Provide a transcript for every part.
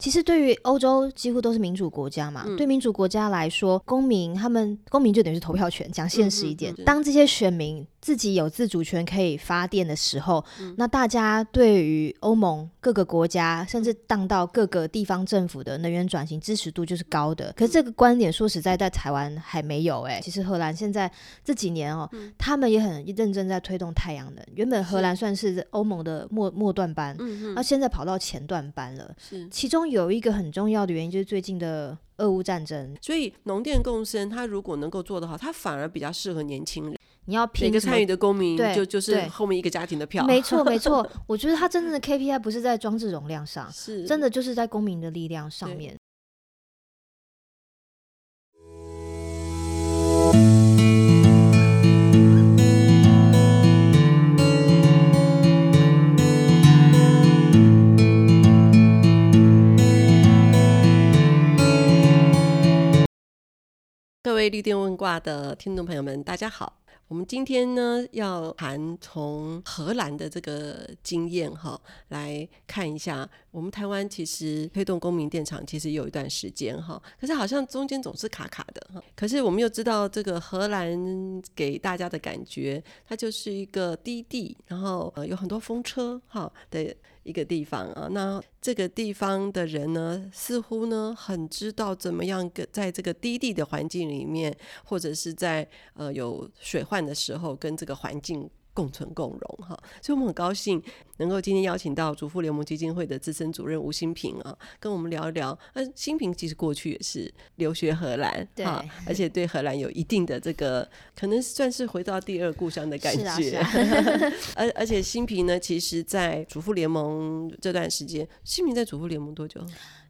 其实对于欧洲几乎都是民主国家嘛，嗯、对民主国家来说，公民他们公民就等于是投票权。讲现实一点，当这些选民自己有自主权可以发电的时候，嗯、那大家对于欧盟各个国家，甚至当到各个地方政府的能源转型支持度就是高的。可是这个观点说实在，在台湾还没有哎、欸。其实荷兰现在这几年哦，嗯、他们也很认真在推动太阳能。原本荷兰算是欧盟的末末段班，那、嗯、现在跑到前段班了。是，其中有一个很重要的原因就是最近的俄乌战争。所以农电共生，它如果能够做得好，它反而比较适合年轻人。你要拼每个参与的公民，对就就是后面一个家庭的票。没错，没错。我觉得他真正的 KPI 不是在装置容量上，是真的就是在公民的力量上面。各位绿电问卦的听众朋友们，大家好。我们今天呢要谈从荷兰的这个经验哈，来看一下我们台湾其实推动公民电厂其实有一段时间哈，可是好像中间总是卡卡的哈。可是我们又知道这个荷兰给大家的感觉，它就是一个低地，然后呃有很多风车哈的。一个地方啊，那这个地方的人呢，似乎呢很知道怎么样跟在这个低地的环境里面，或者是在呃有水患的时候，跟这个环境。共存共荣哈，所以我们很高兴能够今天邀请到主妇联盟基金会的资深主任吴新平啊，跟我们聊一聊。呃，新平其实过去也是留学荷兰，对，而且对荷兰有一定的这个，可能算是回到第二故乡的感觉。而而且新平呢，其实在主妇联盟这段时间，新平在主妇联盟多久？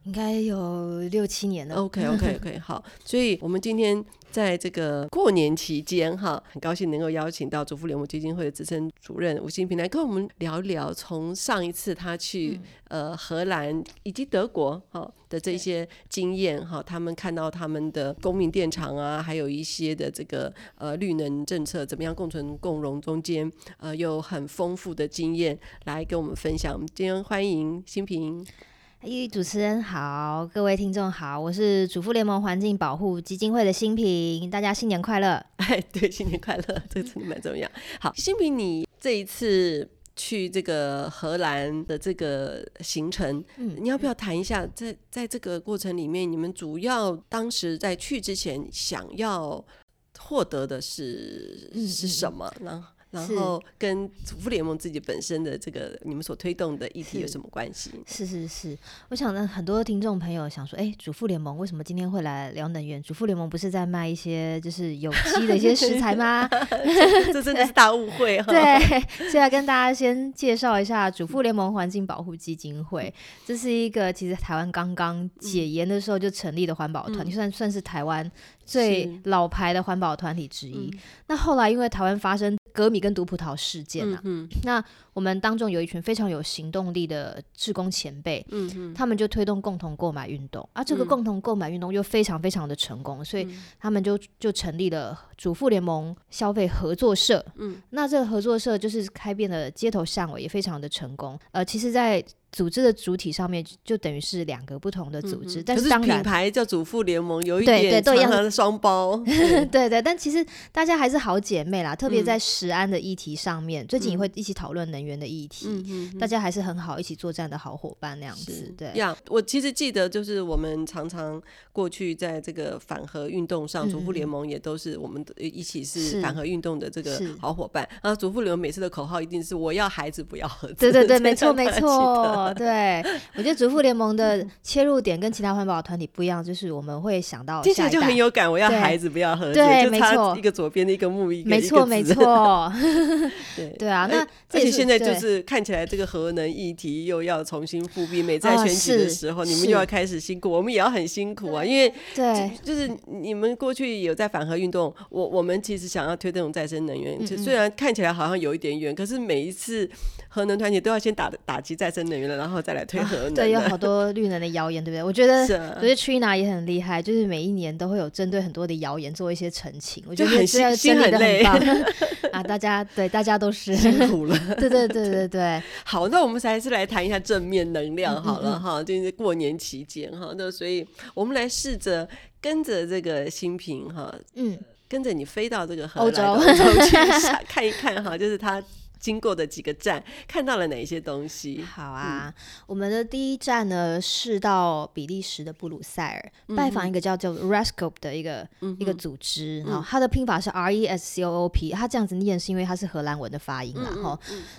应该有六七年了。OK OK OK，好，所以我们今天。在这个过年期间，哈，很高兴能够邀请到主妇联盟基金会的资深主任吴新平来跟我们聊一聊，从上一次他去、嗯、呃荷兰以及德国哈的这些经验哈，他们看到他们的公民电厂啊，还有一些的这个呃绿能政策怎么样共存共荣，中间呃有很丰富的经验来跟我们分享。我们今天欢迎欣屏。咦，主持人好，各位听众好，我是主妇联盟环境保护基金会的新平，大家新年快乐！哎，对，新年快乐，这个真的蛮重要。好，新平，你这一次去这个荷兰的这个行程，嗯，你要不要谈一下在，在在这个过程里面，你们主要当时在去之前想要获得的是是什么呢？然后跟主妇联盟自己本身的这个你们所推动的议题有什么关系？是是是，我想呢，很多听众朋友想说，哎，主妇联盟为什么今天会来聊能源？主妇联盟不是在卖一些就是有机的一些食材吗？这，这真的是大误会哈。对，现在跟大家先介绍一下主妇联盟环境保护基金会，这是一个其实台湾刚刚解严的时候就成立的环保团，就、嗯、算算是台湾最老牌的环保团体之一。嗯、那后来因为台湾发生鎘米跟毒葡萄事件啊，嗯、那我们当中有一群非常有行动力的志工前辈，他们就推动共同购买运动，而、啊、这个共同购买运动又非常非常的成功，嗯、所以他们就就成立了主妇联盟消费合作社。嗯，那这个合作社就是开遍了街头巷尾，也非常的成功。呃，其实，在组织的主体上面就等于是两个不同的组织，嗯、但是当然是品牌叫主妇联盟，有一点常常的双包，对对。但其实大家还是好姐妹啦，特别在食安的议题上面，嗯、最近也会一起讨论能源的议题，嗯、大家还是很好一起作战的好伙伴那样子。是对呀，我其实记得就是我们常常过去在这个反核运动上，主妇联盟也都是我们一起是反核运动的这个好伙伴。然后主妇联盟每次的口号一定是我要孩子不要核子，对对对，没错没错。哦，对，我觉得主妇联盟的切入点跟其他环保团体不一样，就是我们会想到听起来就很有感。我要孩子不要核子，对，没错，一个左边的一个木，一个没错，没错 对对啊。那而且现在就是看起来这个核能议题又要重新复辟，每在选举的时候，你们又要开始辛苦，我们也要很辛苦啊，因为对，就是你们过去有在反核运动，我我们其实想要推动再生能源，虽然看起来好像有一点远，可是每一次核能团体都要先打打击再生能源。了，然后再来推核能。对，有好多绿能的谣言，对不对？我觉得，我觉得 Trina 也很厉害，就是每一年都会有针对很多的谣言做一些澄清。我觉得很心心很累 啊！大家对大家都是辛苦了。对对对对对。好，那我们还是来谈一下正面能量好了哈，就是过年期间哈，那所以我们来试着跟着这个新品哈，嗯，跟着你飞到这个荷兰欧洲去 看一看哈，就是他。经过的几个站，看到了哪些东西？好啊，嗯、我们的第一站呢是到比利时的布鲁塞尔，嗯、拜访一个叫做 RESCOP 的一个、嗯、一个组织。然后它的拼法是 R E S C O O P，它这样子念是因为它是荷兰文的发音。然后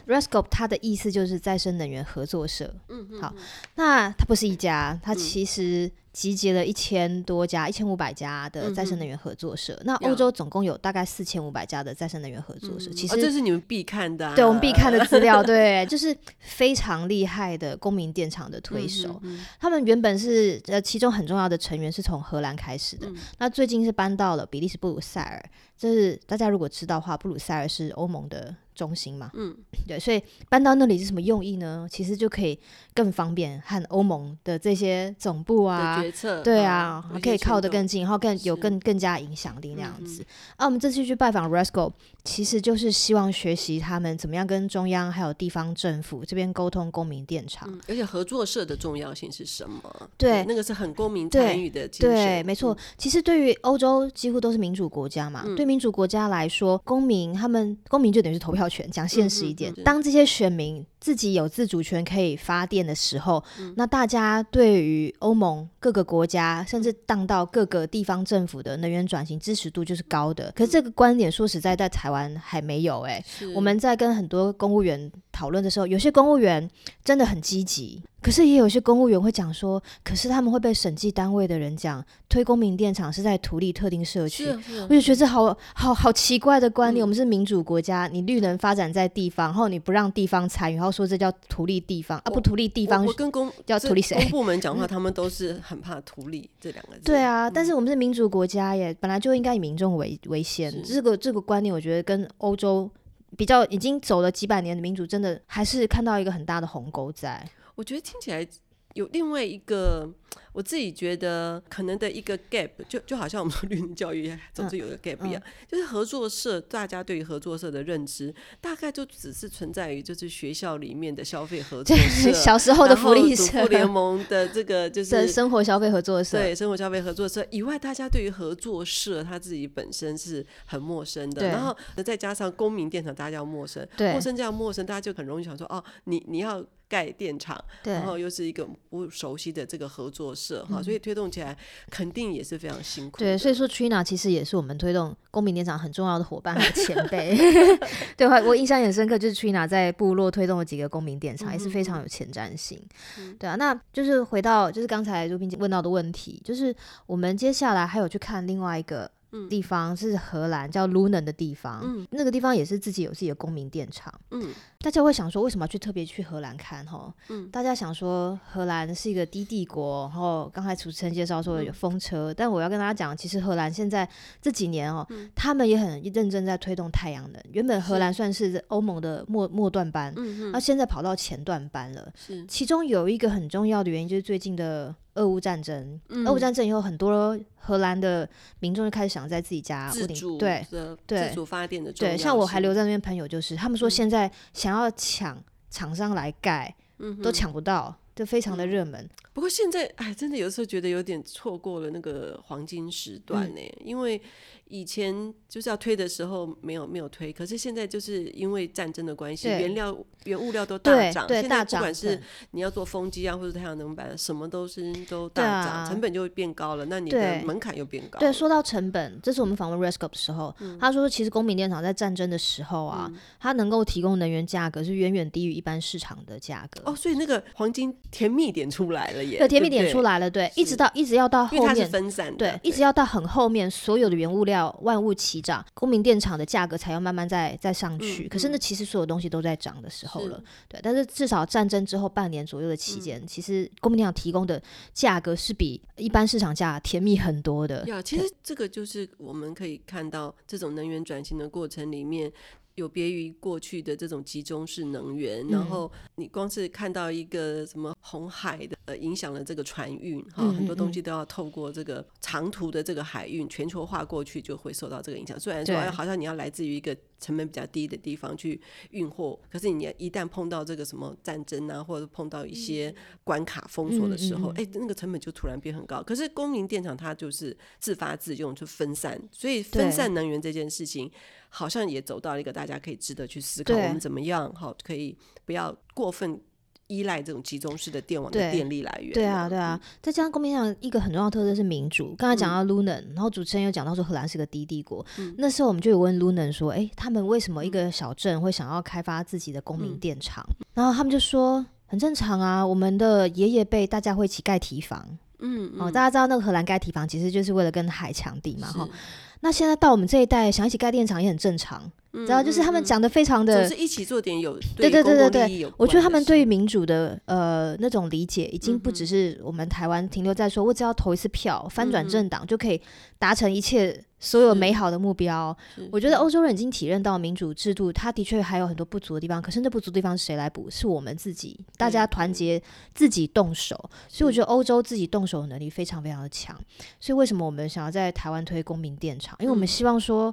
RESCOP 它的意思就是再生能源合作社。嗯哼好，那它不是一家，它其实、嗯。集结了一千多家、一千五百家的再生能源合作社。嗯、那欧洲总共有大概四千五百家的再生能源合作社。嗯、其实、哦、这是你们必看的、啊，对我们必看的资料，对，就是非常厉害的公民电厂的推手。嗯、他们原本是呃，其中很重要的成员是从荷兰开始的，嗯、那最近是搬到了比利时布鲁塞尔。就是大家如果知道的话，布鲁塞尔是欧盟的中心嘛，嗯，对，所以搬到那里是什么用意呢？其实就可以更方便和欧盟的这些总部啊，决策，对啊，嗯、可以靠得更近，然后更有更更加影响力那样子。嗯、啊，我们这次去拜访 RESCOP，其实就是希望学习他们怎么样跟中央还有地方政府这边沟通公民电厂，嗯，而且合作社的重要性是什么？对，那个是很公民参与的精神，对，对，没错。其实对于欧洲几乎都是民主国家嘛，嗯、对。民主国家来说，公民他们公民就等于是投票权。讲现实一点，当这些选民自己有自主权可以发电的时候，嗯、那大家对于欧盟各个国家，甚至当到各个地方政府的能源转型支持度就是高的。可是这个观点说实在，在台湾还没有哎、欸。我们在跟很多公务员讨论的时候，有些公务员真的很积极。可是也有些公务员会讲说，可是他们会被审计单位的人讲，推公民电厂是在图利特定社区，我就觉得这好好好奇怪的观念。嗯、我们是民主国家，你绿能发展在地方，然后你不让地方参与，然后说这叫图利地方啊，不图利地方，我跟公叫图利谁？公部门讲话，他们都是很怕图利这两个字。对啊，嗯、但是我们是民主国家耶，本来就应该以民众为为先。这个这个观念，我觉得跟欧洲比较已经走了几百年的民主，真的还是看到一个很大的鸿沟在。我觉得听起来有另外一个，我自己觉得可能的一个 gap，就就好像我们说 绿能教育总是有一个 gap 一样，嗯嗯、就是合作社，大家对于合作社的认知，大概就只是存在于就是学校里面的消费合作 社，小时候的福利社、联盟的这个 就是生活消费合作社，对，生活消费合作社以外，大家对于合作社他自己本身是很陌生的，然后再加上公民电厂，大家要陌生，对陌生这样陌生，大家就很容易想说，哦，你你要。盖电厂，对然后又是一个不熟悉的这个合作社哈，嗯、所以推动起来肯定也是非常辛苦。对，所以说 Trina 其实也是我们推动公民电厂很重要的伙伴和前辈。对，我印象也很深刻，就是 Trina 在部落推动了几个公民电厂，嗯、也是非常有前瞻性。嗯、对啊，那就是回到就是刚才如萍姐问到的问题，就是我们接下来还有去看另外一个。地方是荷兰叫 Lunen 的地方，嗯、那个地方也是自己有自己的公民电厂。嗯，大家会想说，为什么要去特别去荷兰看？哈，嗯，大家想说荷兰是一个低帝国，然后刚才主持人介绍说有风车，嗯、但我要跟大家讲，其实荷兰现在这几年哦，嗯、他们也很认真在推动太阳能。原本荷兰算是欧盟的末末段班，那现在跑到前段班了。是，其中有一个很重要的原因就是最近的。俄乌战争，嗯、俄乌战争以后，很多荷兰的民众就开始想在自己家屋顶，对对，自主发电的对，像我还留在那边朋友，就是他们说现在想要抢厂商来盖，嗯、都抢不到，就非常的热门、嗯。不过现在，哎，真的有时候觉得有点错过了那个黄金时段呢，嗯、因为。以前就是要推的时候没有没有推，可是现在就是因为战争的关系，原料原物料都大涨。现在不管是你要做风机啊，或者太阳能板，什么都是都大涨，成本就会变高了。那你的门槛又变高。对，说到成本，这是我们访问 RESCOP 的时候，他说其实公民电厂在战争的时候啊，它能够提供能源价格是远远低于一般市场的价格。哦，所以那个黄金甜蜜点出来了耶！对，甜蜜点出来了，对，一直到一直要到后面，它是分散的，对，一直要到很后面，所有的原物料。万物齐涨，公民电厂的价格才要慢慢再再上去。可是那其实所有东西都在涨的时候了，对。但是至少战争之后半年左右的期间，嗯、其实公民电厂提供的价格是比一般市场价甜蜜很多的。呀，其实这个就是我们可以看到这种能源转型的过程里面。有别于过去的这种集中式能源，嗯、然后你光是看到一个什么红海的呃影响了这个船运哈，嗯、很多东西都要透过这个长途的这个海运全球化过去，就会受到这个影响。虽然说好像你要来自于一个成本比较低的地方去运货，可是你一旦碰到这个什么战争啊，或者碰到一些关卡封锁的时候，哎、那个成本就突然变很高。可是公民电厂它就是自发自用，就分散，所以分散能源这件事情。好像也走到了一个大家可以值得去思考，我们怎么样好可以不要过分依赖这种集中式的电网的电力来源。对啊，对啊。再加上公民上一个很重要的特色是民主。刚才讲到 Lunan，、嗯、然后主持人又讲到说荷兰是个低帝国。嗯、那时候我们就有问 Lunan 说，哎，他们为什么一个小镇会想要开发自己的公民电厂？嗯、然后他们就说很正常啊，我们的爷爷辈大家会一起盖堤防。嗯，嗯。哦，大家知道那个荷兰盖提防其实就是为了跟海抢地嘛，哈。那现在到我们这一代，想一起盖电厂也很正常，嗯、知道就是他们讲的非常的，总是一起做点有对对对对对，我觉得他们对于民主的呃那种理解，已经不只是我们台湾停留在说，我只要投一次票，翻转政党就可以达成一切。所有美好的目标，我觉得欧洲人已经体认到民主制度，它的确还有很多不足的地方。可是那不足的地方谁来补？是我们自己，大家团结自己动手。所以我觉得欧洲自己动手的能力非常非常的强。所以为什么我们想要在台湾推公民电厂？因为我们希望说。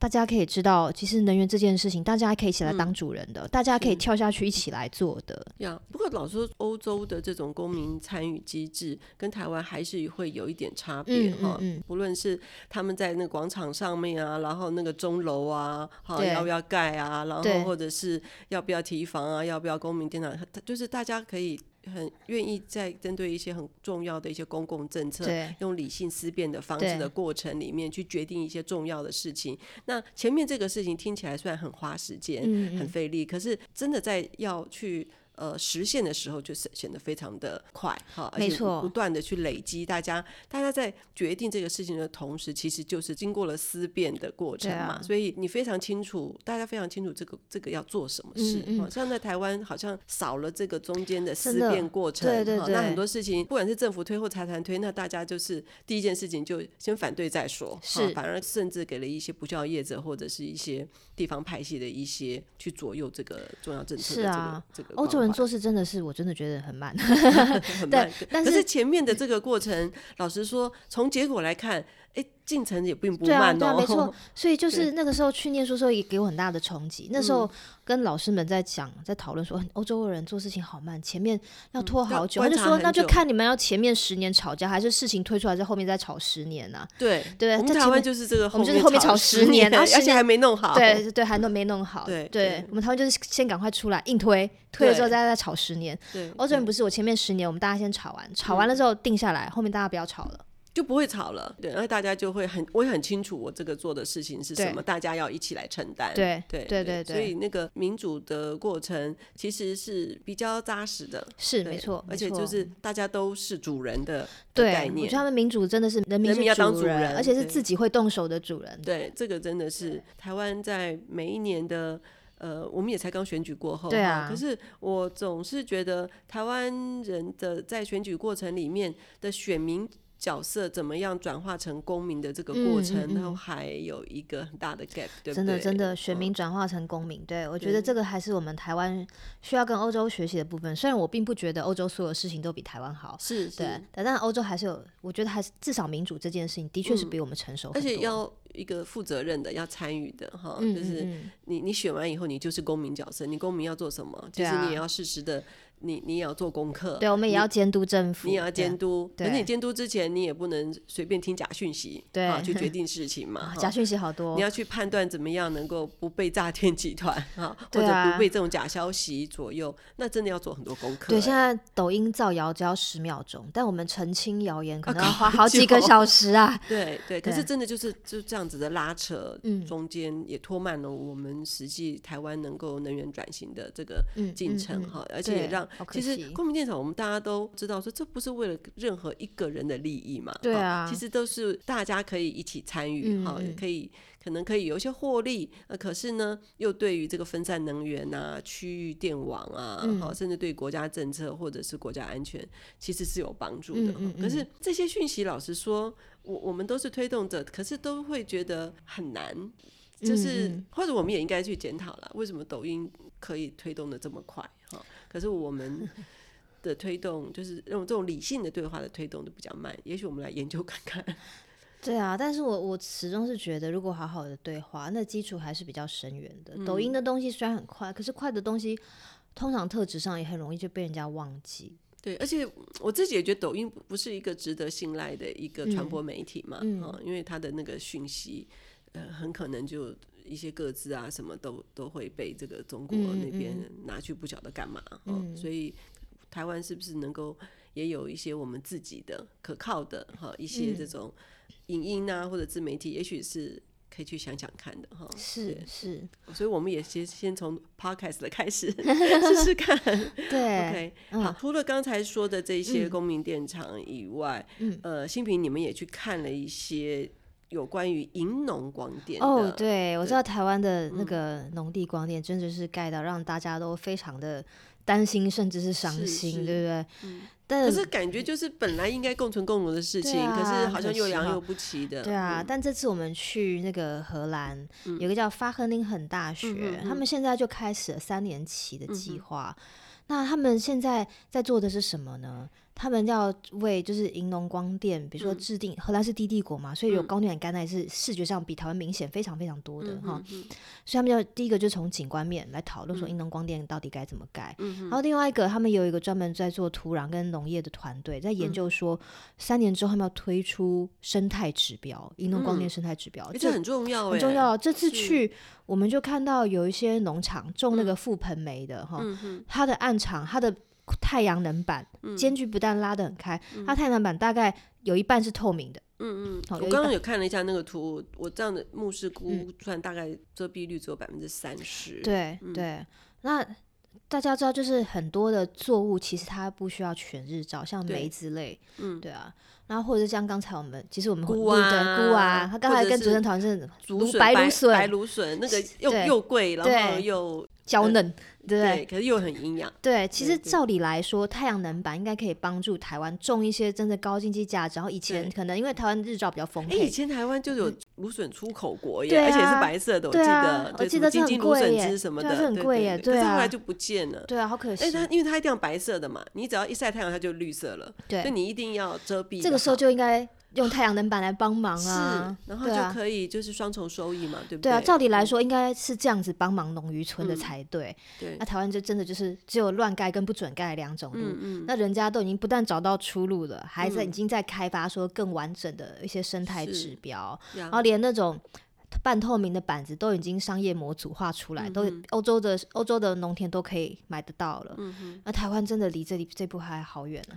大家可以知道，其实能源这件事情，大家可以一起来当主人的，嗯、大家可以跳下去一起来做的。呀，不过老实说，欧洲的这种公民参与机制跟台湾还是会有一点差别哈。嗯，嗯，嗯，不论是他们在那个广场上面啊，然后那个钟楼啊，好要不要盖啊，然后或者是要不要提防啊，要不要公民电脑，就是大家可以。很愿意在针对一些很重要的一些公共政策，用理性思辨的方式的过程里面去决定一些重要的事情。那前面这个事情听起来虽然很花时间、嗯嗯很费力，可是真的在要去。呃，实现的时候就是显得非常的快哈，没错，而且不断的去累积，大家大家在决定这个事情的同时，其实就是经过了思辨的过程嘛，啊、所以你非常清楚，大家非常清楚这个这个要做什么事。嗯嗯、像在台湾好像少了这个中间的思辨过程，对对对，那很多事情不管是政府推或财团推，那大家就是第一件事情就先反对再说，是，反而甚至给了一些不肖业者或者是一些地方派系的一些去左右这个重要政策的这个、啊、这个欧洲人。做事真的是，我真的觉得很慢，很慢。但是，可是前面的这个过程，老实说，从结果来看。哎，进程也并不慢哦。对啊，对啊，没错。所以就是那个时候去念书时候，也给我很大的冲击。那时候跟老师们在讲，在讨论说，欧洲人做事情好慢，前面要拖好久。他就说，那就看你们要前面十年吵架，还是事情推出来在后面再吵十年呢？对对，我们台湾就是这个，我们就是后面吵十年，而且还没弄好。对对，还都没弄好。对对，我们台湾就是先赶快出来硬推，推了之后再再吵十年。对，欧洲人不是，我前面十年我们大家先吵完，吵完了之后定下来，后面大家不要吵了。就不会吵了，对，然后大家就会很，我也很清楚我这个做的事情是什么，大家要一起来承担，对对对对，所以那个民主的过程其实是比较扎实的，是没错，而且就是大家都是主人的概念，对，我觉得他们民主真的是人民，要当主人，而且是自己会动手的主人，对，这个真的是台湾在每一年的呃，我们也才刚选举过后，对啊，可是我总是觉得台湾人的在选举过程里面的选民。角色怎么样转化成公民的这个过程，然后、还有一个很大的 gap，对不对？真的，真的，选民转化成公民，嗯、对，我觉得这个还是我们台湾需要跟欧洲学习的部分。虽然我并不觉得欧洲所有事情都比台湾好，是，对，是但但欧洲还是有，我觉得还是至少民主这件事情的确是比我们成熟、嗯，而且要一个负责任的，要参与的，哈，就是你你选完以后，你就是公民角色，你公民要做什么，其实你也要适时的。你你也要做功课，对，我们也要监督政府，你，你也要监督。可是你监督之前，你也不能随便听假讯息，对啊，去决 定事情嘛。假讯息好多，你要去判断怎么样能够不被诈骗集团啊，或者不被这种假消息左右，那真的要做很多功课。对，现在抖音造谣只要十秒钟，但我们澄清谣言可能要花好几个小时啊。对对，可是真的就是就这样子的拉扯，中间也拖慢了我们实际台湾能够能源转型的这个进程哈，而且也让。其实公民电厂，我们大家都知道，说这不是为了任何一个人的利益嘛？对啊，其实都是大家可以一起参与，哈、嗯，可以可能可以有一些获利。呃，可是呢，又对于这个分散能源啊、区域电网啊，好、嗯，甚至对国家政策或者是国家安全，其实是有帮助的。嗯嗯嗯，可是这些讯息，老实说，我我们都是推动者，可是都会觉得很难。就是或者我们也应该去检讨了，为什么抖音可以推动的这么快哈？可是我们的推动 就是用这种理性的对话的推动的比较慢，也许我们来研究看看。对啊，但是我我始终是觉得，如果好好的对话，那基础还是比较深远的。嗯、抖音的东西虽然很快，可是快的东西通常特质上也很容易就被人家忘记。对，而且我自己也觉得抖音不是一个值得信赖的一个传播媒体嘛，嗯，嗯因为它的那个讯息，呃，很可能就一些个资啊什么都都会被这个中国那边拿去不晓得干嘛，嗯，所以台湾是不是能够也有一些我们自己的可靠的哈一些这种。影音啊，或者自媒体，也许是可以去想想看的哈。是是，所以我们也先先从 podcast 的开始 试试看。对，OK，好。除了刚才说的这些公民电厂以外，嗯、呃，新平你们也去看了一些有关于银农光电的。哦，对，我知道台湾的那个农地光电真的是盖到让大家都非常的担心，甚至是伤心，对不对？嗯但可是感觉就是本来应该共存共荣的事情，啊、可是好像又良莠不齐的。对啊，嗯、但这次我们去那个荷兰，嗯、有个叫法赫宁肯大学，嗯、哼哼他们现在就开始了三年期的计划。嗯、那他们现在在做的是什么呢？他们要为就是银农光电，比如说制定，荷兰是低地国嘛，所以有高能感，那也是视觉上比台湾明显非常非常多的哈。所以他们要第一个就从景观面来讨论说银农光电到底该怎么盖，然后另外一个他们有一个专门在做土壤跟农业的团队在研究说，三年之后他们要推出生态指标，银农光电生态指标，这很重要，很重要。这次去我们就看到有一些农场种那个覆盆梅的哈，它的暗场它的。太阳能板间距不但拉得很开，嗯、它太阳能板大概有一半是透明的。嗯嗯，我刚刚有看了一下那个图，我这样的目视估算大概遮蔽率只有百分之三十。对对，那大家知道，就是很多的作物其实它不需要全日照，像梅子类，嗯，对啊。然后或者是像刚才我们，其实我们菇啊菇啊，他刚才跟主持人讨论是白芦笋，白芦笋那个又又贵，然后又娇嫩。对，对，可是又很营养。对，其实照理来说，太阳能板应该可以帮助台湾种一些真的高经济价值。然后以前可能因为台湾日照比较丰沛，以前台湾就有芦笋出口国耶，而且是白色的，我记得，我记得金芦笋汁，什么的，很贵耶，对后来就不见了，对啊，好可惜。哎，它因为它一定要白色的嘛，你只要一晒太阳，它就绿色了，对，所以你一定要遮蔽。这个时候就应该。用太阳能板来帮忙啊，然后就可以就是双重收益嘛，对不对？对啊，照理来说应该是这样子帮忙农渔村的才对。对，那台湾就真的就是只有乱盖跟不准盖两种路。那人家都已经不但找到出路了，还在已经在开发说更完整的一些生态指标，然后连那种半透明的板子都已经商业模组化出来，都欧洲的欧洲的农田都可以买得到了。那台湾真的离这里这步还好远呢。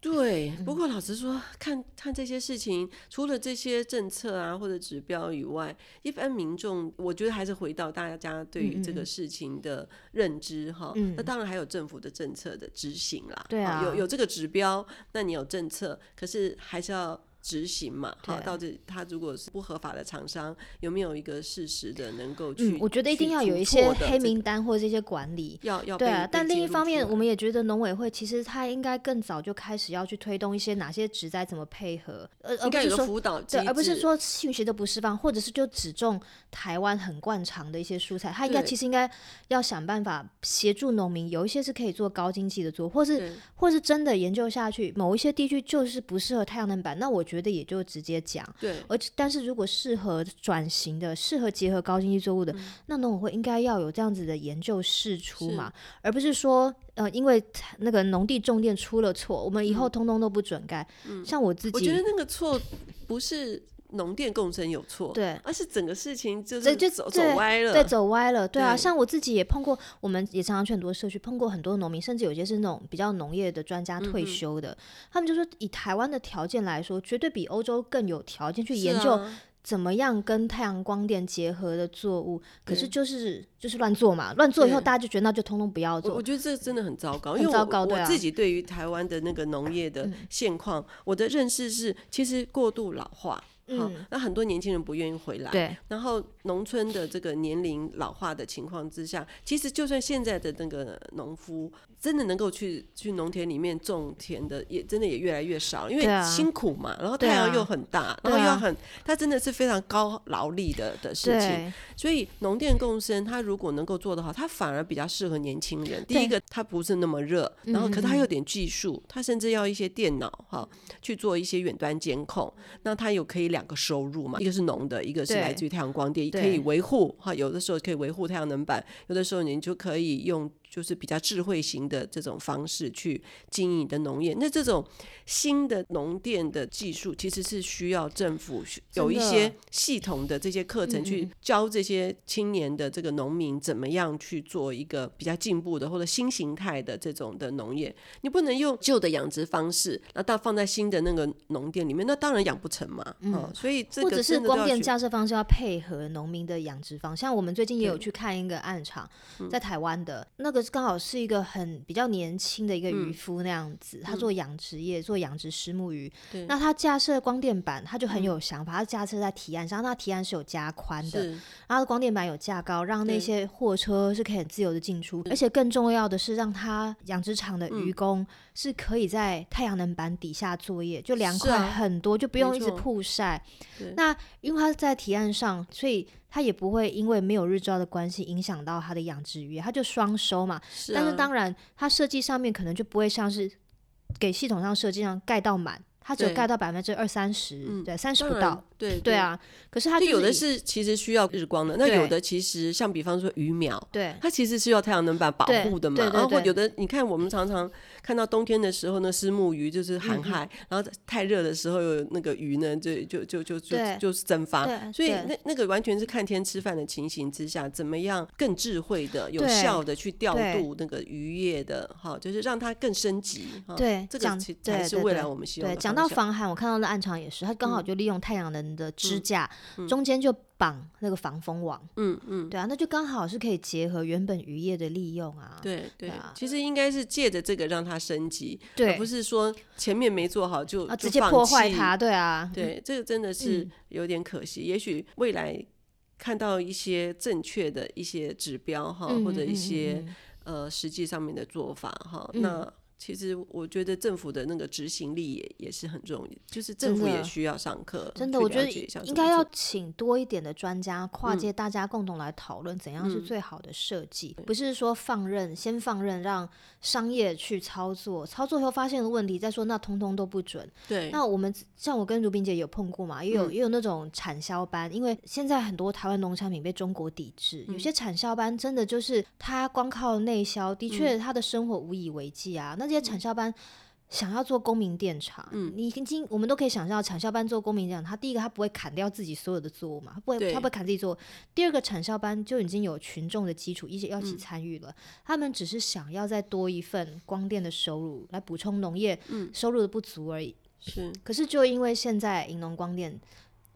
对，不过老实说，看看这些事情，除了这些政策啊或者指标以外，一般民众，我觉得还是回到大家对于这个事情的认知哈。那当然还有政府的政策的执行啦。对啊，有有这个指标，那你有政策，可是还是要。执行嘛，好，到底他如果是不合法的厂商，有没有一个事实的能够去？嗯，我觉得一定要有一些黑名单或者这些管理。要要对啊，但另一方面，我们也觉得农委会其实他应该更早就开始要去推动一些哪些植栽怎么配合，而而不是说辅导，对，而不是说讯息都不释放，或者是就只种台湾很惯常的一些蔬菜，他应该其实应该要想办法协助农民，有一些是可以做高经济的做，或是或是真的研究下去，某一些地区就是不适合太阳能板，那我。觉得也就直接讲，对，而且但是如果适合转型的、适合结合高经济作物的，嗯、那农委会应该要有这样子的研究释出嘛，而不是说呃，因为那个农地种电出了错，我们以后通通都不准盖。嗯、像我自己，我觉得那个错不是。农电共生有错，对，而是整个事情就是就走走歪了，对，走歪了，对啊。像我自己也碰过，我们也常常去很多社区碰过很多农民，甚至有些是那种比较农业的专家退休的，他们就说以台湾的条件来说，绝对比欧洲更有条件去研究怎么样跟太阳光电结合的作物。可是就是就是乱做嘛，乱做以后大家就觉得那就通通不要做。我觉得这真的很糟糕，因为我我自己对于台湾的那个农业的现况，我的认识是其实过度老化。好，那很多年轻人不愿意回来。对。然后农村的这个年龄老化的情况之下，其实就算现在的那个农夫真的能够去去农田里面种田的，也真的也越来越少，因为辛苦嘛，然后太阳又很大，然后又很，它真的是非常高劳力的的事情。所以农电共生，它如果能够做得好，它反而比较适合年轻人。第一个，它不是那么热，然后可它有点技术，它甚至要一些电脑哈去做一些远端监控，那它有可以两个收入嘛，一个是农的，一个是来自于太阳光电，可以维护哈，有的时候可以维护太阳能板，有的时候你就可以用。就是比较智慧型的这种方式去经营你的农业，那这种新的农电的技术，其实是需要政府有一些系统的这些课程去教这些青年的这个农民怎么样去做一个比较进步的或者新形态的这种的农业。你不能用旧的养殖方式，那到放在新的那个农电里面，那当然养不成嘛。嗯，所以这个或者是光电架设方式要配合农民的养殖方式。像我们最近也有去看一个案场，在台湾的那个。刚好是一个很比较年轻的一个渔夫那样子，嗯、他做养殖业，做养殖石目鱼。那他架设光电板，他就很有想法。嗯、他架设在提案上，那提案是有加宽的，是然后光电板有架高，让那些货车是可以很自由的进出。而且更重要的是，让他养殖场的渔工是可以在太阳能板底下作业，就凉快很多，啊、就不用一直曝晒。那因为他是在提案上，所以。他也不会因为没有日照的关系影响到它的养殖鱼，它就双收嘛。是啊、但是当然，它设计上面可能就不会像是给系统上设计上盖到满。它只有盖到百分之二三十，对，三十不到，对对啊。可是它有的是其实需要日光的，那有的其实像比方说鱼苗，对，它其实是要太阳能板保护的嘛。然后有的你看，我们常常看到冬天的时候，呢虱目鱼就是寒害，然后太热的时候，有那个鱼呢就就就就就就是蒸发。所以那那个完全是看天吃饭的情形之下，怎么样更智慧的、有效的去调度那个渔业的，哈，就是让它更升级。对，这个才是未来我们希望的。到防寒，我看到那暗场也是，它刚好就利用太阳能的支架，中间就绑那个防风网。嗯嗯，嗯对啊，那就刚好是可以结合原本渔业的利用啊。对对，对啊、其实应该是借着这个让它升级，对而不是说前面没做好就，就直接破坏它。对啊，对，这个真的是有点可惜。嗯、也许未来看到一些正确的一些指标哈，嗯、或者一些、呃实际上面的做法哈，嗯、那。其实我觉得政府的那个执行力也也是很重要，就是政府也需要上课。真的，我觉得应该要请多一点的专家，跨界大家共同来讨论怎样是最好的设计，嗯、不是说放任，先放任让商业去操作，操作以后发现了问题再说，那通通都不准。对，那我们像我跟如冰姐有碰过嘛，也有、嗯、也有那种产销班，因为现在很多台湾农产品被中国抵制，嗯、有些产销班真的就是他光靠内销，的确他的生活无以为继啊。那这些产销班想要做公民电厂，嗯，你已经我们都可以想象，产销班做公民电厂，他第一个他不会砍掉自己所有的作物嘛，他不会他不会砍自己作物。第二个产销班就已经有群众的基础，一些要一起参与了，嗯、他们只是想要再多一份光电的收入来补充农业收入的不足而已。是，可是就因为现在银农光电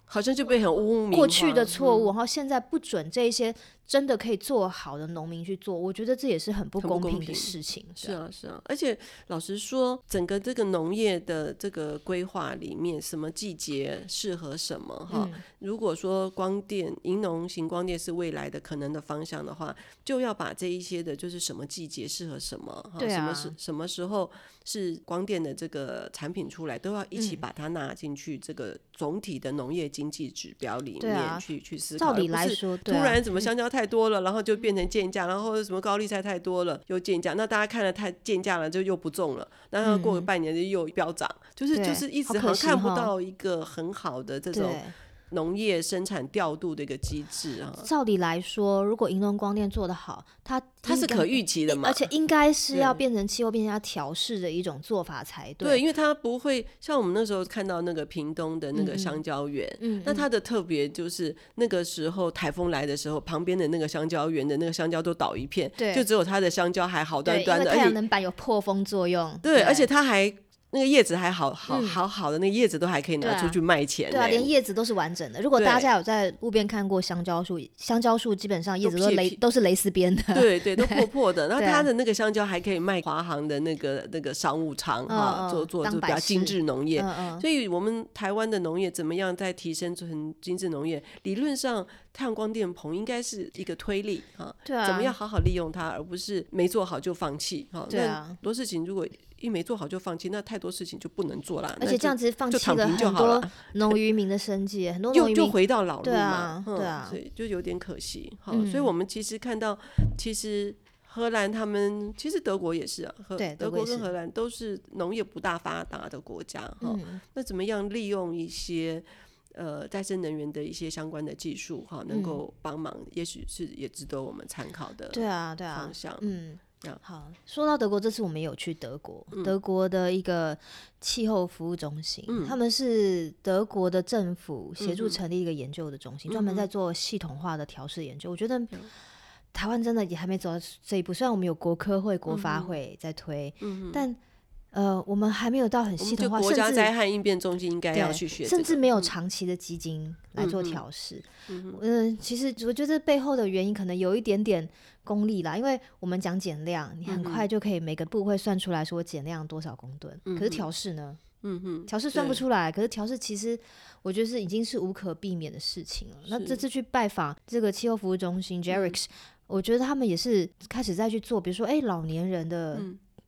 好像就被很污名，过去的错误，嗯、然后现在不准这一些。真的可以做好的农民去做，我觉得这也是很不公平的事情。是啊，是啊，而且老实说，整个这个农业的这个规划里面，什么季节适合什么哈？嗯、如果说光电、银农型光电是未来的可能的方向的话，就要把这一些的，就是什么季节适合什么哈？什么时什么时候是光电的这个产品出来，都要一起把它纳进去这个总体的农业经济指标里面去、啊、去思考。照理来说，突然怎么香蕉太太多了，然后就变成贱价，然后什么高丽菜太多了又贱价，那大家看了太贱价了，就又不种了，然后过个半年就又飙涨，嗯、就是就是一直好像看不到一个很好的这种。农业生产调度的一个机制啊，照理来说，如果银龙光电做得好，它它是可预期的嘛，而且应该是要变成气候变迁要调试的一种做法才对。对，因为它不会像我们那时候看到那个屏东的那个香蕉园，嗯，嗯，那它的特别就是那个时候台风来的时候，旁边的那个香蕉园的那个香蕉都倒一片，对，就只有它的香蕉还好端端的，太阳能板有破风作用，对，对，而且它还。那个叶子还好好好好的，那个叶子都还可以拿出去卖钱。对啊，连叶子都是完整的。如果大家有在路边看过香蕉树，香蕉树基本上叶子都蕾都是蕾丝边的，对对，都破破的。然后它的那个香蕉还可以卖华航的那个那个商务舱啊，做做就比较精致农业。所以我们台湾的农业怎么样在提升成精致农业？理论上，太阳光电棚应该是一个推力啊，对啊，怎么样好好利用它，而不是没做好就放弃哈。那很多事情如果一没做好就放弃，那太多事情就不能做了。而且这样子放弃了很多农渔民的生计，很多农又就回到老路嘛。对啊，对啊，所以就有点可惜。好，所以我们其实看到，其实荷兰他们，其实德国也是啊，对，德国跟荷兰都是农业不大发达的国家哈。那怎么样利用一些呃再生能源的一些相关的技术哈，能够帮忙，也许是也值得我们参考的。对啊，对啊，方向，嗯。好，说到德国，这次我们有去德国，嗯、德国的一个气候服务中心，嗯、他们是德国的政府协助成立一个研究的中心，专、嗯、门在做系统化的调试研究。嗯、我觉得台湾真的也还没走到这一步，虽然我们有国科会、国发会在推，嗯、但。呃，我们还没有到很系统化，国家灾害应变中心应该要去学，甚至没有长期的基金来做调试。嗯，嗯，其实我觉得背后的原因可能有一点点功利啦，因为我们讲减量，你很快就可以每个部会算出来说减量多少公吨，嗯、可是调试呢？嗯哼，调试算不出来。可是调试其实我觉得是已经是无可避免的事情了。那这次去拜访这个气候服务中心 JERICS、嗯、我觉得他们也是开始在去做，比如说哎，老年人的。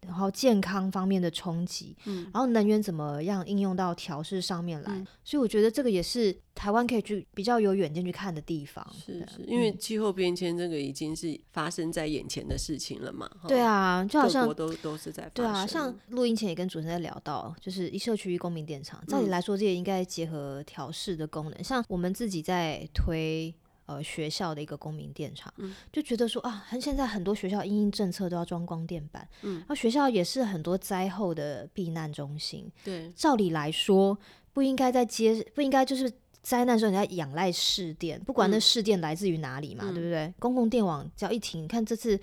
嗯然后健康方面的冲击，嗯，然后能源怎么样应用到调试上面来，嗯、所以我觉得这个也是台湾可以去比较有远见去看的地方。是是，因为气候变迁这个已经是发生在眼前的事情了嘛。对啊，就好像都都是在对啊，像录音前也跟主持人在聊到，就是一社区一公民电厂，照理来说这也应该结合调试的功能，嗯、像我们自己在推。呃，学校的一个公民电厂，嗯、就觉得说啊，很现在很多学校因应政策都要装光电板，嗯，那学校也是很多灾后的避难中心，对，照理来说不应该在接，不应该就是灾难时候你要仰赖市电，不管那市电来自于哪里嘛，嗯、对不对？公共电网只要一停，你看这次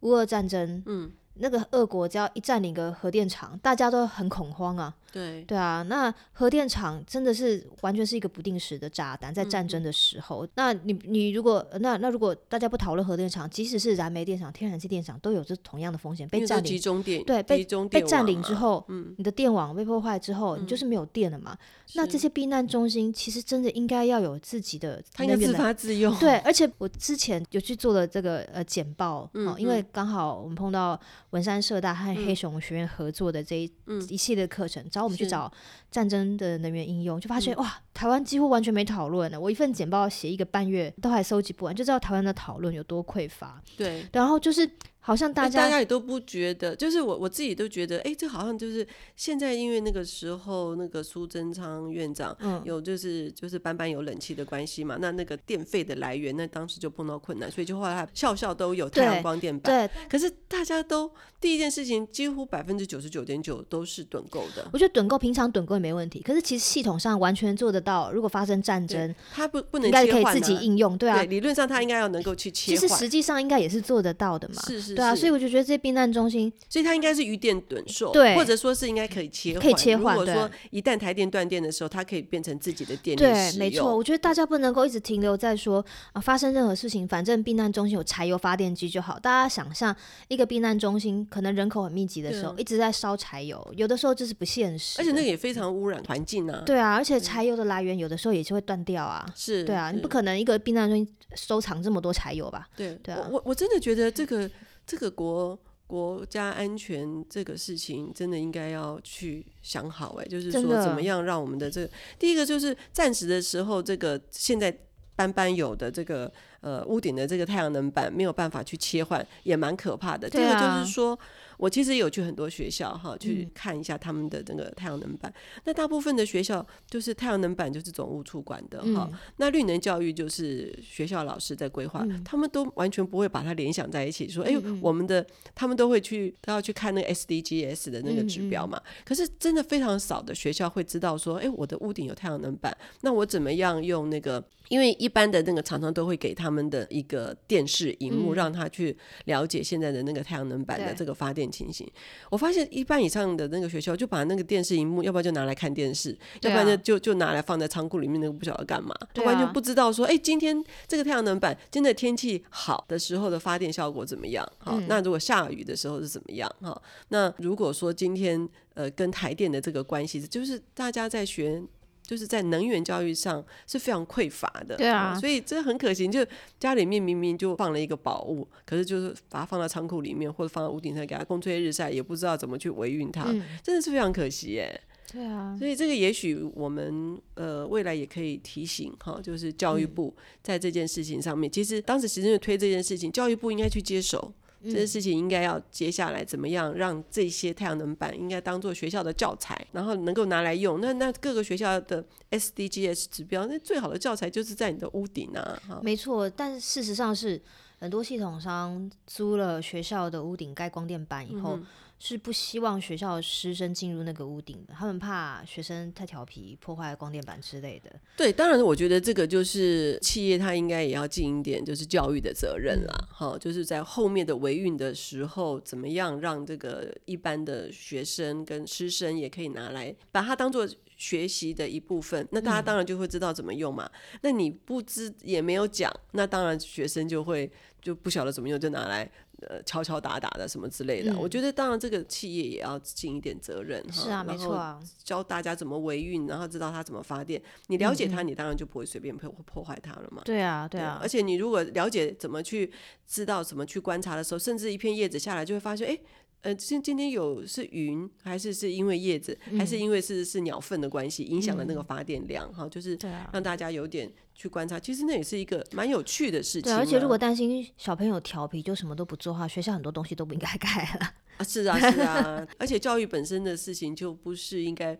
乌俄战争，嗯。那个俄国只要一占领个核电厂，大家都很恐慌啊。对对啊，那核电厂真的是完全是一个不定时的炸弹，在战争的时候。嗯、那你你如果那那如果大家不讨论核电厂，即使是燃煤电厂、天然气电厂，都有这同样的风险被占领。集中电对被被占领之后，嗯、你的电网被破坏之后，嗯、你就是没有电了嘛。是那这些避难中心其实真的应该要有自己的，它应该自发自用。对，而且我之前有去做了这个呃简报，嗯嗯、因为刚好我们碰到。文山社大和黑熊学院合作的这一、嗯、一系列课程，找我们去找战争的能源应用，就发现、嗯、哇，台湾几乎完全没讨论呢。我一份简报写一个半月都还收集不完，就知道台湾的讨论有多匮乏。对，然后就是。好像大家大家也都不觉得，就是我我自己都觉得，哎，这好像就是现在，因为那个时候那个苏贞昌院长有就是就是班班有冷气的关系嘛，那那个电费的来源，那当时就碰到困难，所以就后来校校都有太阳光电板。对，可是大家都第一件事情，几乎百分之九十九点九都是趸购的。我觉得趸购平常趸购也没问题，可是其实系统上完全做得到，如果发生战争，它不不能应该可以自己应用，对啊，理论上它应该要能够去切换。其实实际上应该也是做得到的嘛。是是。对啊，所以我就觉得这些避难中心，所以它应该是余电趸售，对，或者说是应该可以切换。可以切换。如果说一旦台电断电的时候，它可以变成自己的电力。对，没错。我觉得大家不能够一直停留在说啊，发生任何事情，反正避难中心有柴油发电机就好。大家想象一个避难中心，可能人口很密集的时候，一直在烧柴油，有的时候这是不现实。而且那个也非常污染环境啊。对啊，而且柴油的来源有的时候也是会断掉啊。是。对啊，你不可能一个避难中心收藏这么多柴油吧？对对啊。我我真的觉得这个。这个国国家安全这个事情，真的应该要去想好哎，就是说怎么样让我们的这个第一个就是暂时的时候，这个现在班班有的这个呃屋顶的这个太阳能板没有办法去切换，也蛮可怕的。第二个就是说。我其实有去很多学校哈，去看一下他们的那个太阳能板。嗯、那大部分的学校就是太阳能板就是总务处管的哈。嗯、那绿能教育就是学校老师在规划，嗯、他们都完全不会把它联想在一起，说哎，我们的他们都会去都要去看那个 SDGs 的那个指标嘛。可是真的非常少的学校会知道说，哎，我的屋顶有太阳能板，那我怎么样用那个？因为一般的那个厂商都会给他们的一个电视荧幕，嗯、让他去了解现在的那个太阳能板的这个发电。情形。我发现一半以上的那个学校就把那个电视荧幕，要不然就拿来看电视，要不然就就就拿来放在仓库里面，那个不晓得干嘛，他完全不知道说，哎，今天这个太阳能板，今天的天气好的时候的发电效果怎么样？好，嗯、那如果下雨的时候是怎么样？哈，那如果说今天呃跟台电的这个关系，就是大家在学。就是在能源教育上是非常匮乏的，对啊，所以这很可惜。就家里面明明就放了一个宝物，可是就是把它放到仓库里面，或者放到屋顶上给它风吹日晒，也不知道怎么去维运它，嗯、真的是非常可惜耶。对啊，所以这个也许我们呃未来也可以提醒哈，就是教育部在这件事情上面，嗯、其实当时行政院推这件事情，教育部应该去接手。这些事情应该要接下来怎么样让这些太阳能板应该当做学校的教材，然后能够拿来用。那那各个学校的 SDGs 指标，那最好的教材就是在你的屋顶啊。没错，但事实上是很多系统商租了学校的屋顶盖光电板以后。嗯是不希望学校师生进入那个屋顶的，他们怕学生太调皮破坏光电板之类的。对，当然我觉得这个就是企业他应该也要尽一点就是教育的责任啦，哈、嗯，就是在后面的维运的时候，怎么样让这个一般的学生跟师生也可以拿来把它当做学习的一部分，那大家当然就会知道怎么用嘛。嗯、那你不知也没有讲，那当然学生就会就不晓得怎么用，就拿来。呃，敲敲打打的什么之类的，嗯、我觉得当然这个企业也要尽一点责任哈。是啊，没错啊。教大家怎么维运，然后知道它怎么发电。你了解它，你当然就不会随便破破坏它了嘛。对啊，对啊。而且你如果了解怎么去知道怎么去观察的时候，甚至一片叶子下来，就会发现，哎。呃，今今天有是云，还是是因为叶子，嗯、还是因为是是鸟粪的关系，影响了那个发电量？哈、嗯，就是让大家有点去观察。其实那也是一个蛮有趣的事情。对，而且如果担心小朋友调皮就什么都不做的话，学校很多东西都不应该改了。啊，是啊，是啊。而且教育本身的事情就不是应该。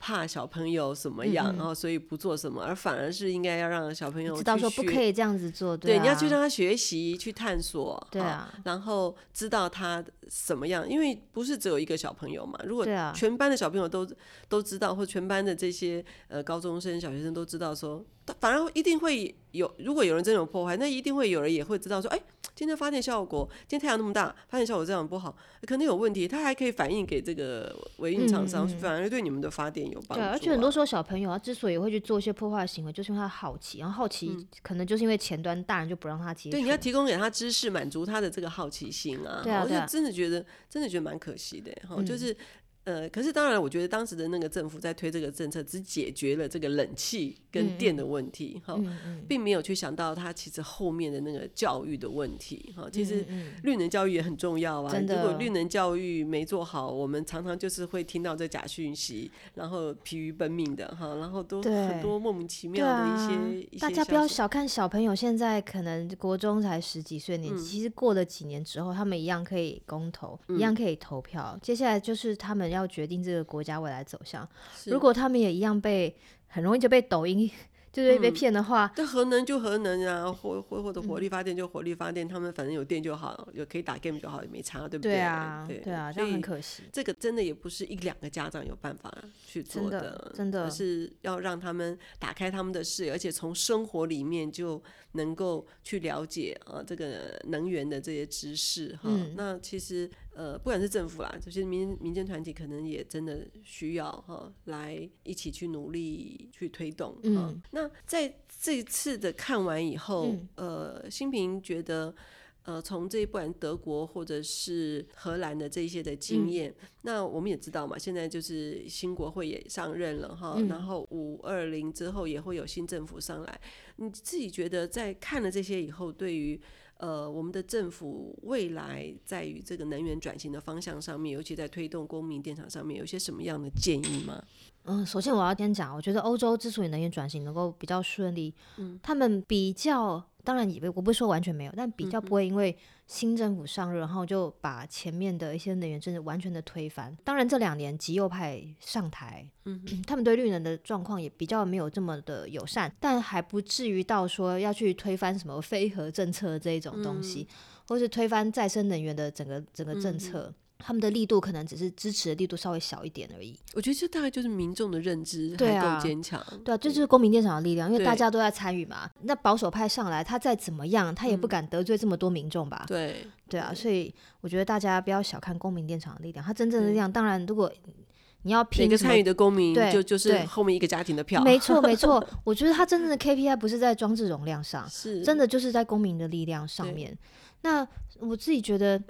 怕小朋友什么样，然后、嗯、所以不做什么，而反而是应该要让小朋友知道说不可以这样子做，对，啊、对，你要去让他学习，去探索，对啊，然后知道他什么样，因为不是只有一个小朋友嘛，如果全班的小朋友都都知道，或全班的这些呃高中生、小学生都知道说，反而一定会有，如果有人真的有破坏，那一定会有人也会知道说，哎、欸。今天发电效果，今天太阳那么大，发电效果这样不好，可能有问题。它还可以反映给这个维运厂商，嗯、反而对你们的发电有帮助、啊。对，而且很多时候小朋友他之所以会去做一些破坏行为，就是因为他好奇，然后好奇可能就是因为前端大人就不让他接触。对，你要提供给他知识，满足他的这个好奇心啊。对啊，对啊，我就真的觉得，真的觉得蛮可惜的哈，就是。呃，可是当然，我觉得当时的那个政府在推这个政策，只解决了这个冷气跟电的问题，哈、嗯嗯，并没有去想到它其实后面的那个教育的问题，哈，其实绿能教育也很重要啊。如果绿能教育没做好，我们常常就是会听到这假讯息，然后疲于奔命的，哈，然后都很多莫名其妙的一些，啊、一些大家不要小看小朋友，现在可能国中才十几岁年纪，嗯、其实过了几年之后，他们一样可以公投，嗯、一样可以投票。接下来就是他们要决定这个国家未来走向。如果他们也一样被很容易就被抖音。就是被骗的话，这、嗯、核能就核能啊，或或或者火力发电就火力发电，嗯、他们反正有电就好，有可以打 game 就好，也没差，对不对？对啊，对，对啊，这样很可惜。这个真的也不是一两个家长有办法去做的，真的，真的，而是要让他们打开他们的视野，而且从生活里面就能够去了解啊，这个能源的这些知识哈。嗯、那其实。呃，不管是政府啦，这些民民间团体，可能也真的需要哈，来一起去努力去推动。嗯，那在这一次的看完以后，嗯、呃，新平觉得，呃，从这一不管德国或者是荷兰的这些的经验，嗯、那我们也知道嘛，现在就是新国会也上任了哈，嗯、然后五二零之后也会有新政府上来，你自己觉得在看了这些以后，对于呃，我们的政府未来在于这个能源转型的方向上面，尤其在推动公民电厂上面，有些什么样的建议吗？嗯，首先我要先讲，我觉得欧洲之所以能源转型能够比较顺利，嗯，他们比较。当然，也我不是说完全没有，但比较不会因为新政府上任，然后就把前面的一些能源政策完全的推翻。当然，这两年极右派上台，嗯，他们对绿能的状况也比较没有这么的友善，但还不至于到说要去推翻什么非核政策这一种东西，或是推翻再生能源的整个整个政策。他们的力度可能只是支持的力度稍微小一点而已。我觉得这大概就是民众的认知还够坚强。对啊，这就是公民电厂的力量，因为大家都在参与嘛。那保守派上来，他再怎么样，他也不敢得罪这么多民众吧？对，对啊，所以我觉得大家不要小看公民电厂的力量，它真正的力量，当然如果。你要拼每个参与的公民，对，就就是后面一个家庭的票。没错，没错。我觉得他真正的 KPI 不是在装置容量上，是真的就是在公民的力量上面。那我自己觉得，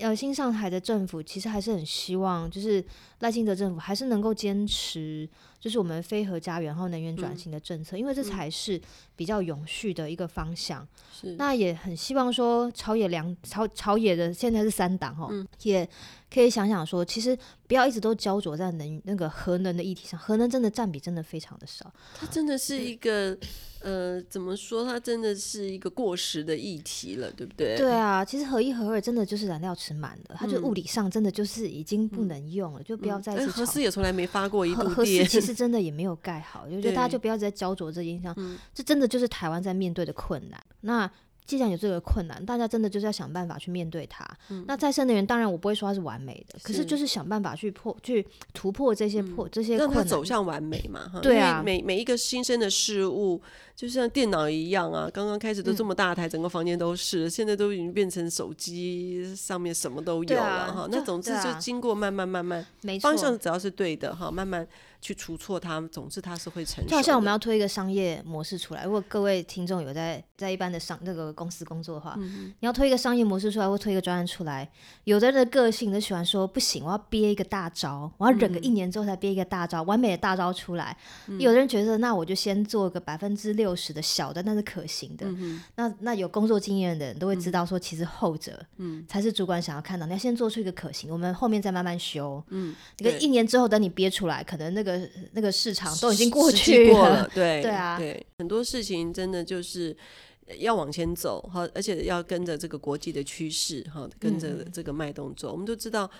呃，新上台的政府其实还是很希望，就是赖清德政府还是能够坚持，就是我们非核家园后能源转型的政策，嗯，因为这才是比较永续的一个方向。是，那也很希望说朝野两朝朝野的现在是三党哦，嗯，也。可以想想说，其实不要一直都焦灼在能那个核能的议题上，核能真的占比真的非常的少。它真的是一个，呃，怎么说？它真的是一个过时的议题了，对不对？对啊，其实合一、合二真的就是燃料池满了，它就物理上真的就是已经不能用了，嗯、就不要再去、嗯。核四也从来没发过一度电，核四其实真的也没有盖好，就觉得大家就不要再焦灼这件事上，这真的就是台湾在面对的困难。那。既然有这个困难，大家真的就是要想办法去面对它。嗯、那再生能源，当然我不会说它是完美的，是可是就是想办法去破、去突破这些破、嗯、这些困难，让它走向完美嘛。对啊，每每一个新生的事物，就像电脑一样啊，刚刚开始都这么大台，嗯、整个房间都是，现在都已经变成手机上面什么都有了哈、啊。那总之就经过慢慢慢慢，方向只要是对的哈，慢慢。去除错它，总之它是会成熟。就好像我们要推一个商业模式出来，如果各位听众有在在一般的商那个公司工作的话，嗯、你要推一个商业模式出来，或推一个专案出来，有的人的个性都喜欢说不行，我要憋一个大招，我要忍个一年之后才憋一个大招，嗯、完美的大招出来。嗯、有的人觉得那我就先做个百分之六十的小的，那是可行的。嗯、那那有工作经验的人都会知道说，其实后者嗯才是主管想要看到。你要先做出一个可行，我们后面再慢慢修。嗯，这个一年之后等你憋出来，可能那个。那个市场都已经过去过了，对对啊，对，很多事情真的就是要往前走哈，而且要跟着这个国际的趋势哈，跟着这个脉动走。嗯、我们都知道，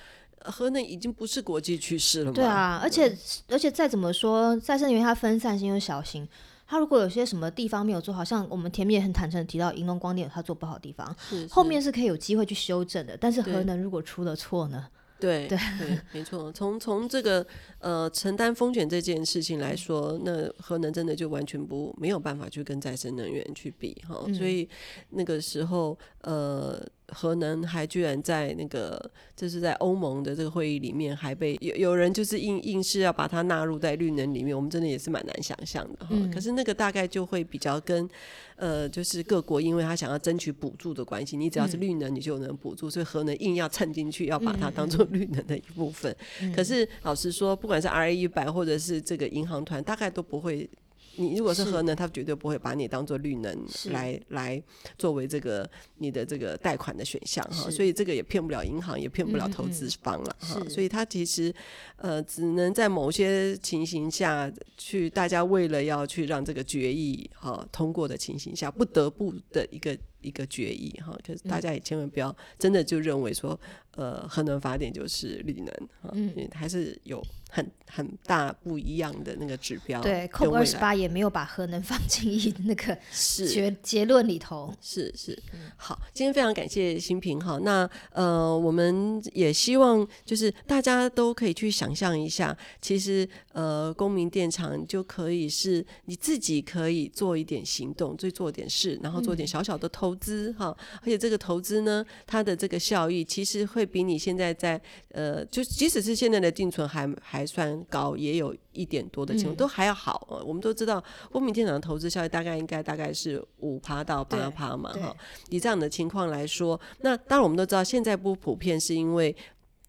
核能已经不是国际趋势了嘛。对啊，而且而且再怎么说，再生能源它分散性又小型，它如果有些什么地方没有做好，像我们前面也很坦诚提到，银龙光电有它做不好的地方，是是后面是可以有机会去修正的。但是核能如果出了错呢？对对，对，没错。从从这个呃承担风险这件事情来说，那核能真的就完全不没有办法去跟再生能源去比哈。嗯、所以那个时候呃。核能还居然在那个，就是在欧盟的这个会议里面，还被有有人就是硬硬是要把它纳入在绿能里面，我们真的也是蛮难想象的哈。嗯、可是那个大概就会比较跟呃，就是各国因为他想要争取补助的关系，你只要是绿能，你就能补助，嗯、所以核能硬要蹭进去，要把它当做绿能的一部分。嗯、可是老实说，不管是 R A 一百或者是这个银行团，大概都不会。你如果是核能，他绝对不会把你当做绿能来来作为这个你的这个贷款的选项哈，所以这个也骗不了银行，也骗不了投资方了哈。所以他其实呃，只能在某些情形下去，大家为了要去让这个决议哈通过的情形下，不得不的一个一个决议哈。可是大家也千万不要真的就认为说，呃，核能发电就是绿能哈，嗯，还是有。很很大不一样的那个指标，对，COP 二十八也没有把核能放进一那个是。结结论里头，是是，好，今天非常感谢新平哈，那呃，我们也希望就是大家都可以去想象一下，其实呃，公民电厂就可以是你自己可以做一点行动，就做点事，然后做点小小的投资哈，嗯、而且这个投资呢，它的这个效益其实会比你现在在呃，就即使是现在的定存还还。算高，也有一点多的情况，嗯、都还要好。我们都知道，公民电厂的投资效益大概应该大概是五趴到八趴嘛，哈。以这样的情况来说，那当然我们都知道，现在不普遍是因为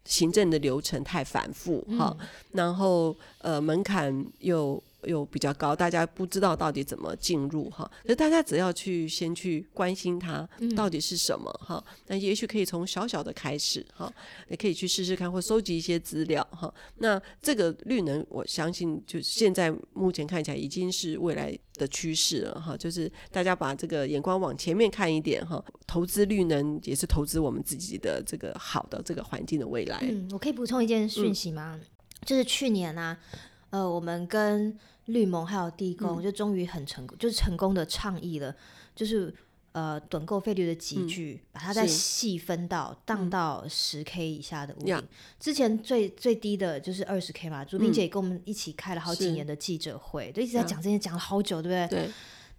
行政的流程太繁复，哈、嗯，然后呃门槛又。又比较高，大家不知道到底怎么进入哈，所以大家只要去先去关心它到底是什么哈，那、嗯、也许可以从小小的开始哈，也可以去试试看或收集一些资料哈。那这个绿能，我相信就现在目前看起来已经是未来的趋势了哈，就是大家把这个眼光往前面看一点哈，投资绿能也是投资我们自己的这个好的这个环境的未来。嗯，我可以补充一件讯息吗？嗯、就是去年啊，呃，我们跟绿盟还有地宫，嗯、就终于很成功，就是成功的倡议了，就是呃短购费率的集聚，嗯、把它再细分到降到十 K 以下的屋顶。嗯、之前最最低的就是二十 K 嘛，朱冰姐也跟我们一起开了好几年的记者会，就一直在讲这些，讲了好久，对不对？对。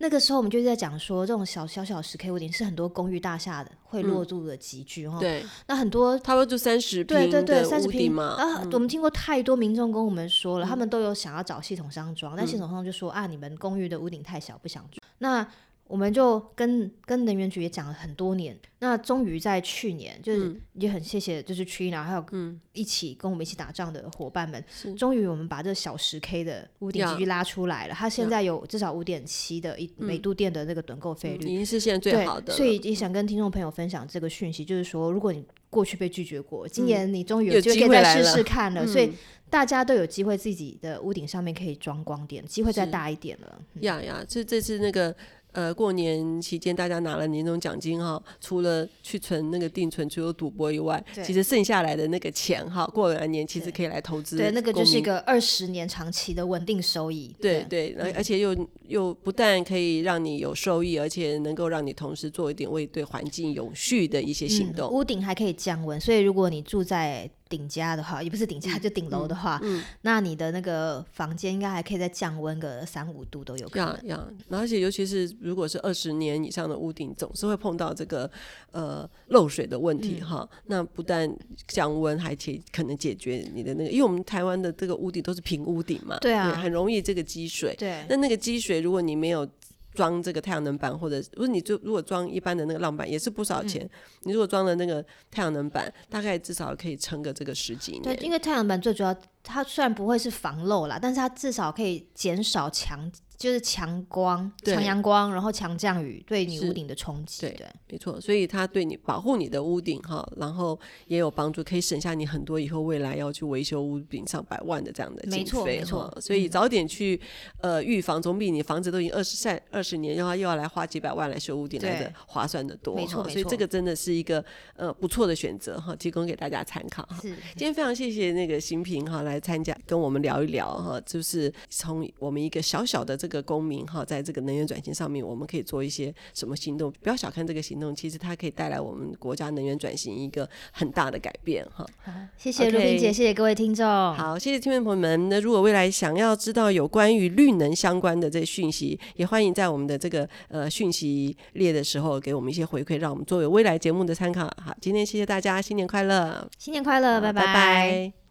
那个时候我们就在讲说，这种小小小十 K 屋顶是很多公寓大厦的会落住的集聚哈。对。那很多差不多就三十平，对对对，三十平嘛。啊，我们听过太多民众跟我们说了，他们都有想要找系统商装，但系统商就说啊，你们公寓的屋顶太小，不想住。那我们就跟跟能源局也讲了很多年，那终于在去年，就是也很谢谢，就是 Trina 还有一起跟我们一起打仗的伙伴们，终于我们把这小十 K 的屋顶级距拉出来了，它现在有至少五点七的一每度电的那个趸购费率，已经是现在最好的。所以也想跟听众朋友分享这个讯息，就是说，如果你过去被拒绝过，今年你终于有机会再试试看了，所以大家都有机会自己的屋顶上面可以装光点，机会再大一点了。呀呀，这这次那个。呃，过年期间大家拿了年终奖金哈，除了去存那个定存，除了赌博以外，其实剩下来的那个钱哈，过完年其实可以来投资。对，那个就是一个二十年长期的稳定收益。对对，而而且又又不但可以让你有收益，而且能够让你同时做一点为对环境永续的一些行动。嗯、屋顶还可以降温，所以如果你住在顶家的话，也不是顶家，就顶楼的话，嗯嗯、那你的那个房间应该还可以再降温个三五度都有可能。呀呀，而且尤其是如果是二十年以上的屋顶，总是会碰到这个呃漏水的问题哈、嗯。那不但降温，还且可能解决你的那个，因为我们台湾的这个屋顶都是平屋顶嘛，对啊，很容易这个积水。对，那那个积水，如果你没有。装这个太阳能板，或者不是你就如果装一般的那个浪板，也是不少钱。嗯、你如果装了那个太阳能板，大概至少可以撑个这个十几年。对，因为太阳能板最主要，它虽然不会是防漏啦，但是它至少可以减少强。就是强光、强阳光，然后强降雨对你屋顶的冲击，对，没错。所以它对你保护你的屋顶哈，然后也有帮助，可以省下你很多以后未来要去维修屋顶上百万的这样的经费。没错，没错。所以早点去呃预防，总比你房子都已经二十晒二十年，然后又要来花几百万来修屋顶来的划算的多。没错，所以这个真的是一个呃不错的选择哈，提供给大家参考哈。是。今天非常谢谢那个新平哈来参加，跟我们聊一聊哈，就是从我们一个小小的这个。个公民哈，在这个能源转型上面，我们可以做一些什么行动？不要小看这个行动，其实它可以带来我们国家能源转型一个很大的改变哈。谢谢卢萍姐，谢谢各位听众。好，谢谢听众朋友们。那如果未来想要知道有关于绿能相关的这些讯息，也欢迎在我们的这个呃讯息列的时候给我们一些回馈，让我们作为未来节目的参考。好，今天谢谢大家，新年快乐，新年快乐，拜拜。拜拜。